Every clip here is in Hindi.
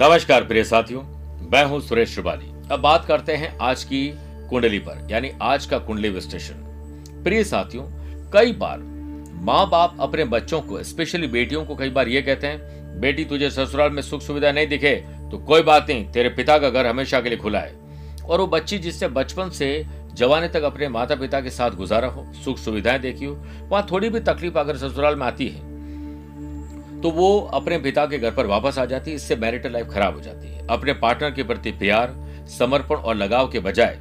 नमस्कार प्रिय साथियों, मैं हूँ सुरेश श्रिवाली। अब बात करते हैं आज की कुंडली पर, यानी आज का कुंडली विश्लेषण। प्रिय साथियों, कई बार माँ बाप अपने बच्चों को, स्पेशली बेटियों को कई बार ये कहते हैं, बेटी, तुझे ससुराल में सुख सुविधा नहीं दिखे तो कोई बात नहीं, तेरे पिता का घर हमेशा के लिए खुला है। और वो बच्ची जिससे बचपन से जवानी तक अपने माता पिता के साथ गुजारा हो सुख सुविधाएँ देखी हो, वहाँ थोड़ी भी तकलीफ़ अगर ससुराल में आती है तो वो अपने पिता के घर पर वापस आ जाती है, इससे मैरिटल लाइफ खराब हो जाती है। अपने पार्टनर के प्रति प्यार, समर्पण और लगाव के बजाय,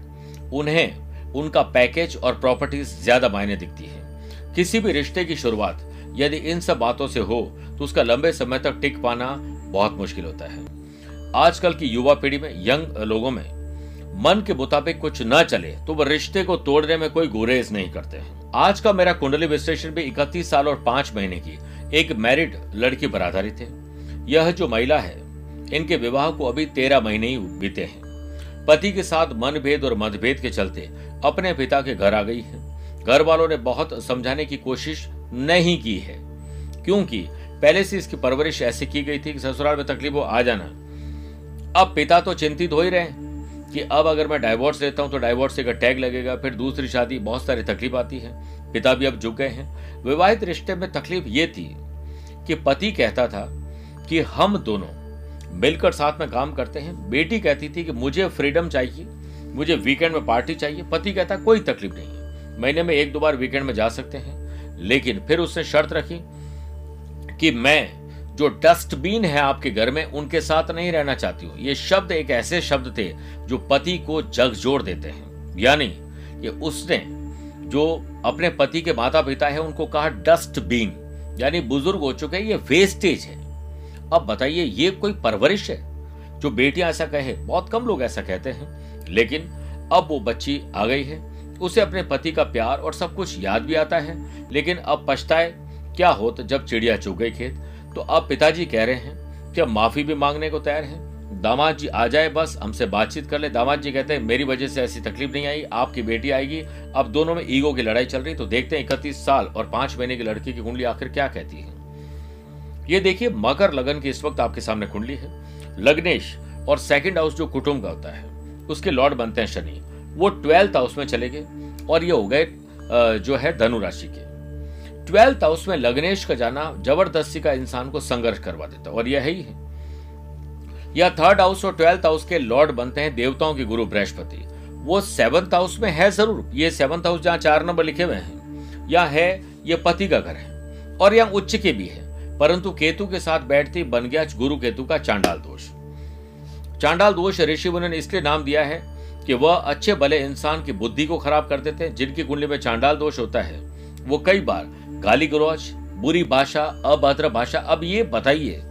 उन्हें उनका पैकेज और प्रॉपर्टीज़ ज़्यादा मायने दिखती है। किसी भी रिश्ते की शुरुआत यदि इन सब बातों से हो तो उसका लंबे समय तक टिक पाना बहुत मुश्किल होता है। आजकल की युवा पीढ़ी में, यंग लोगों में, मन के मुताबिक कुछ न चले तो वह रिश्ते को तोड़ने में कोई गुरेज नहीं करते हैं। आज का मेरा कुंडली विश्लेषण भी इकतीस साल और पाँच महीने की एक मैरिड लड़की पर आधारित है। यह जो महिला है, इनके विवाह को अभी तेरह महीने ही बीते हैं। पति के साथ मनभेद और मतभेद के चलते अपने पिता के घर आ गई है। घर वालों ने बहुत समझाने की कोशिश नहीं की है, क्योंकि पहले से इसकी परवरिश ऐसी की गई थी कि ससुराल में तकलीफ़ हो आ जाना। अब पिता तो चिंतित हो ही रहे कि अब अगर मैं डाइवोर्स लेता हूँ तो डाइवोर्स का टैग लगेगा, फिर दूसरी शादी, बहुत सारी तकलीफ़ आती है। पिता भी अब झुक गए हैं। विवाहित रिश्ते में तकलीफ़ ये थी कि पति कहता था कि हम दोनों मिलकर साथ में काम करते हैं। बेटी कहती थी कि मुझे फ्रीडम चाहिए, मुझे वीकेंड में पार्टी चाहिए। पति कहता, कोई तकलीफ़ नहीं है। महीने में एक दो बार वीकेंड में जा सकते हैं। लेकिन फिर उसने शर्त रखी कि मैं जो डस्टबिन है आपके घर में, उनके साथ नहीं रहना चाहती हूँ। ये शब्द एक ऐसे शब्द थे जो पति को जगजोड़ देते हैं। यानी कि उसने जो अपने पति के माता पिता है, उनको कहा डस्टबिन। यानी बुज़ुर्ग हो चुके हैं, ये वेस्टेज है। अब बताइए, ये कोई परवरिश है? जो बेटियाँ ऐसा कहे, बहुत कम लोग ऐसा कहते हैं। लेकिन अब वो बच्ची आ गई है। उसे अपने पति का प्यार और सब कुछ याद भी आता है। लेकिन अब पछताए क्या होता जब चिड़िया चुग गई खेत? तो अब पिताजी कह रहे हैं कि अब माफ़ी भी मांगने को तैयार है। दामाद जी आ जाए बस, हमसे बातचीत कर ले। दामाद जी कहते हैं, मेरी वजह से ऐसी तकलीफ़ नहीं आई, आपकी बेटी आएगी। अब दोनों में ईगो की लड़ाई चल रही तो देखते हैं इकतीस साल और पाँच महीने की लड़की की कुंडली आखिर क्या कहती है। ये देखिए, मकर लगन की इस वक्त आपके सामने कुंडली है। लग्नेश और सेकंड हाउस जो कुटुंब का होता है, उसके लॉर्ड बनते हैं शनि। वो ट्वेल्थ हाउस में चले गए और ये हो गए जो है धनु राशि के। ट्वेल्थ हाउस में लग्नेश का जाना ज़बरदस्ती का इंसान को संघर्ष करवा देता और यह ही है। या थर्ड हाउस और ट्वेल्थ हाउस के लॉर्ड बनते हैं देवताओं के गुरु बृहस्पति। वो सेवंथ हाउस में है ज़रूर। ये सेवंथ हाउस जहाँ चार नंबर लिखे हुए हैं। या है, ये पति का घर है, और यहाँ उच्च के भी है। परंतु केतु के साथ बैठते बन गया गुरु केतु का चांडाल दोष। चांडाल दोष ऋषि मुनि ने इसलिए नाम दिया है कि वह अच्छे भले इंसान की बुद्धि को खराब कर देते हैं। जिनकी कुंडली में चांडाल दोष होता है, वो कई बार गाली गलौज, बुरी भाषा, अभद्र भाषा। अब ये बताइए,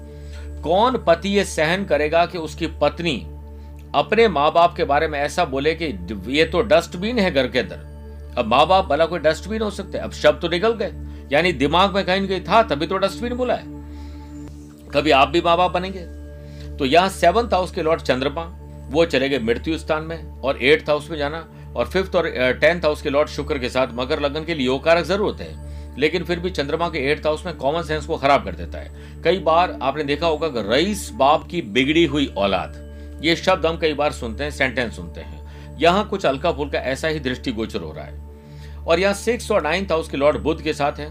कौन पति ये सहन करेगा कि उसकी पत्नी अपने माँ बाप के बारे में ऐसा बोले कि ये तो डस्टबिन है घर के अंदर? अब माँ बाप भला कोई डस्टबिन हो सकते अब शब्द तो निकल गए। यानी दिमाग में कहीं कहीं था, तभी तो डस्टबिन बोला है। कभी आप भी माँ बाप बनेंगे? तो यहाँ सेवंथ हाउस के लॉर्ड चंद्रमा, वो चले गए मृत्यु स्थान में और एट्थ हाउस में जाना और फिफ्थ और टेंथ हाउस के लॉर्ड शुक्र के साथ मकर लगन के लिए योगकारक ज़रूर होते हैं। लेकिन फिर भी चंद्रमा के एट्थ हाउस में कॉमन सेंस को खराब कर देता है। कई बार आपने देखा होगा कि रईस बाप की बिगड़ी हुई औलाद, ये शब्द हम कई बार सुनते हैं सेंटेंस सुनते हैं। यहाँ कुछ हल्का फुल्का ऐसा ही दृष्टिगोचर हो रहा है। और यहाँ सिक्स और नाइन्थ हाउस के लॉर्ड बुद्ध के साथ है,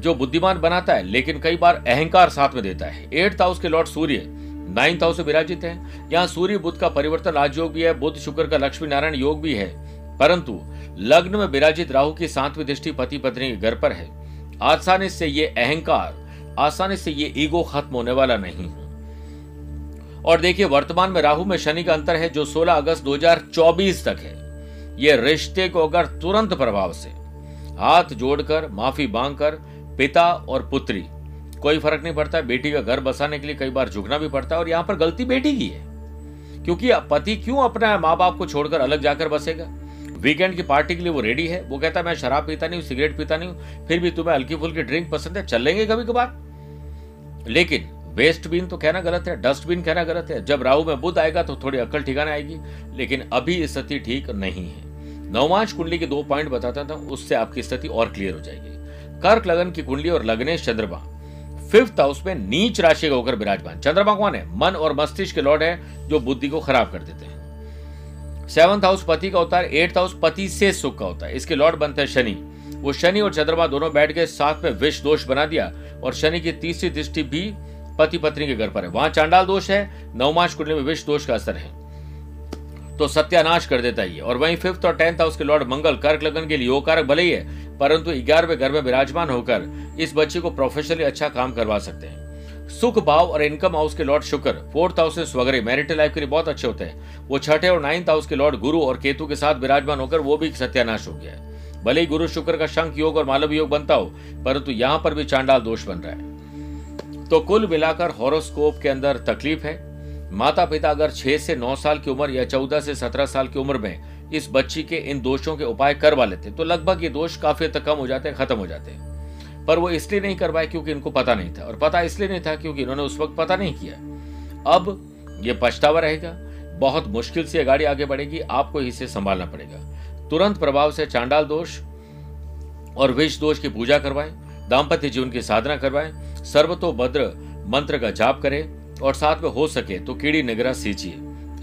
जो बुद्धिमान बनाता है, लेकिन कई बार अहंकार साथ में देता है। एट्थ हाउस के लॉर्ड सूर्य नाइन्थ हाउस से विराजित है। यहाँ सूर्य बुद्ध का परिवर्तन राजयोग भी है, बुद्ध शुक्र का लक्ष्मी नारायण योग भी है। परंतु लग्न में विराजित राहु की सातवीं दृष्टि पति पत्नी के घर पर है। आसानी से ये अहंकार, आसानी से ये ईगो खत्म होने वाला नहीं है। और देखिए, वर्तमान में राहु में शनि का अंतर है जो 16 अगस्त 2024 तक है। ये रिश्ते को अगर तुरंत प्रभाव से हाथ जोड़कर, माफ़ी मांगकर, पिता और पुत्री, कोई फ़र्क नहीं पड़ता, बेटी का घर बसाने के लिए कई बार झुकना भी पड़ता है और यहाँ पर गलती बेटी की है। क्योंकि पति क्यों अपना माँ बाप को छोड़कर अलग जाकर बसेगा? वीकेंड की पार्टी के लिए वो रेडी है। वो कहता है, मैं शराब पीता नहीं हूँ, सिगरेट पीता नहीं हूँ, फिर भी तुम्हें हल्की फुल्की ड्रिंक पसंद है, चल लेंगे कभी कभार लेकिन वेस्ट बिन तो कहना गलत है, डस्टबिन कहना गलत है। जब राहु में बुद्ध आएगा तो थोड़ी अक्ल ठिकाने आएगी, लेकिन अभी स्थिति ठीक नहीं है। नवमांश कुंडली के दो पॉइंट बताता था, उससे आपकी स्थिति और क्लियर हो जाएगी। कर्क लगन की कुंडली और लगने चंद्रमा, फिफ्थ हाउस में नीच राशि का होकर विराजमान। चंद्रमा कौन है? मन और मस्तिष्क के लॉर्ड है, जो बुद्धि को खराब कर देते हैं। सेवंथ हाउस पति का होता है, एट्थ हाउस पति से सुख का होता है। इसके लॉर्ड बनते हैं शनि। वो शनि और चंद्रमा दोनों बैठ के साथ में विष दोष बना दिया और शनि की तीसरी दृष्टि भी पति पत्नी के घर पर है। वहाँ चांडाल दोष है, नवमाश कुंडली में विष दोष का असर है। तो सत्यानाश कर देता ही और वहीं फिफ्थ और टेंथ हाउस के लॉर्ड मंगल, कर्क लगन के लिए योग कारक भले ही है, परंतु ग्यारहवें घर में विराजमान होकर इस बच्चे को प्रोफेशनली अच्छा काम करवा सकते हैं। सुख भाव और इनकम हाउस के लॉर्ड शुक्र फोर्थ हाउस से स्वगरे मैरिटल लाइफ के लिए बहुत अच्छे होते हैं। वो छठे और नाइन्थ हाउस के लॉर्ड गुरु और केतु के साथ विराजमान होकर वो भी सत्यानाश हो गया है। भले ही गुरु शुक्र का शंख योग और मालव योग बनता हो, परंतु यहाँ पर भी चांडाल दोष बन रहा है। तो कुल मिलाकर हॉरोस्कोप के अंदर तकलीफ़ है। माता पिता अगर छह से नौ साल की उम्र या चौदह से सत्रह साल की उम्र में इस बच्ची के इन दोषों के उपाय करवा लेते तो लगभग ये दोष काफ़ी तक कम हो जाते हैं, खत्म हो जाते हैं। पर वो इसलिए नहीं करवाए क्योंकि इनको पता नहीं था। और पता इसलिए नहीं था क्योंकि इन्होंने उस वक्त पता नहीं किया। अब ये पछतावा रहेगा। बहुत मुश्किल से गाड़ी आगे बढ़ेगी। आपको इसे संभालना पड़ेगा। तुरंत प्रभाव से चांडाल दोष और विष दोष की पूजा करवाएँ। दाम्पत्य जीवन की साधना करवाएँ। सर्वतोभद्र मंत्र का जाप करें। और साथ में हो सके तो कीड़ी निगरा सींचिए।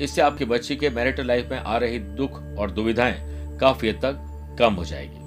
इससे आपकी बच्ची के मैरिटल लाइफ में आ रही दुख और दुविधाएँ काफ़ी हद तक कम हो जाएगी।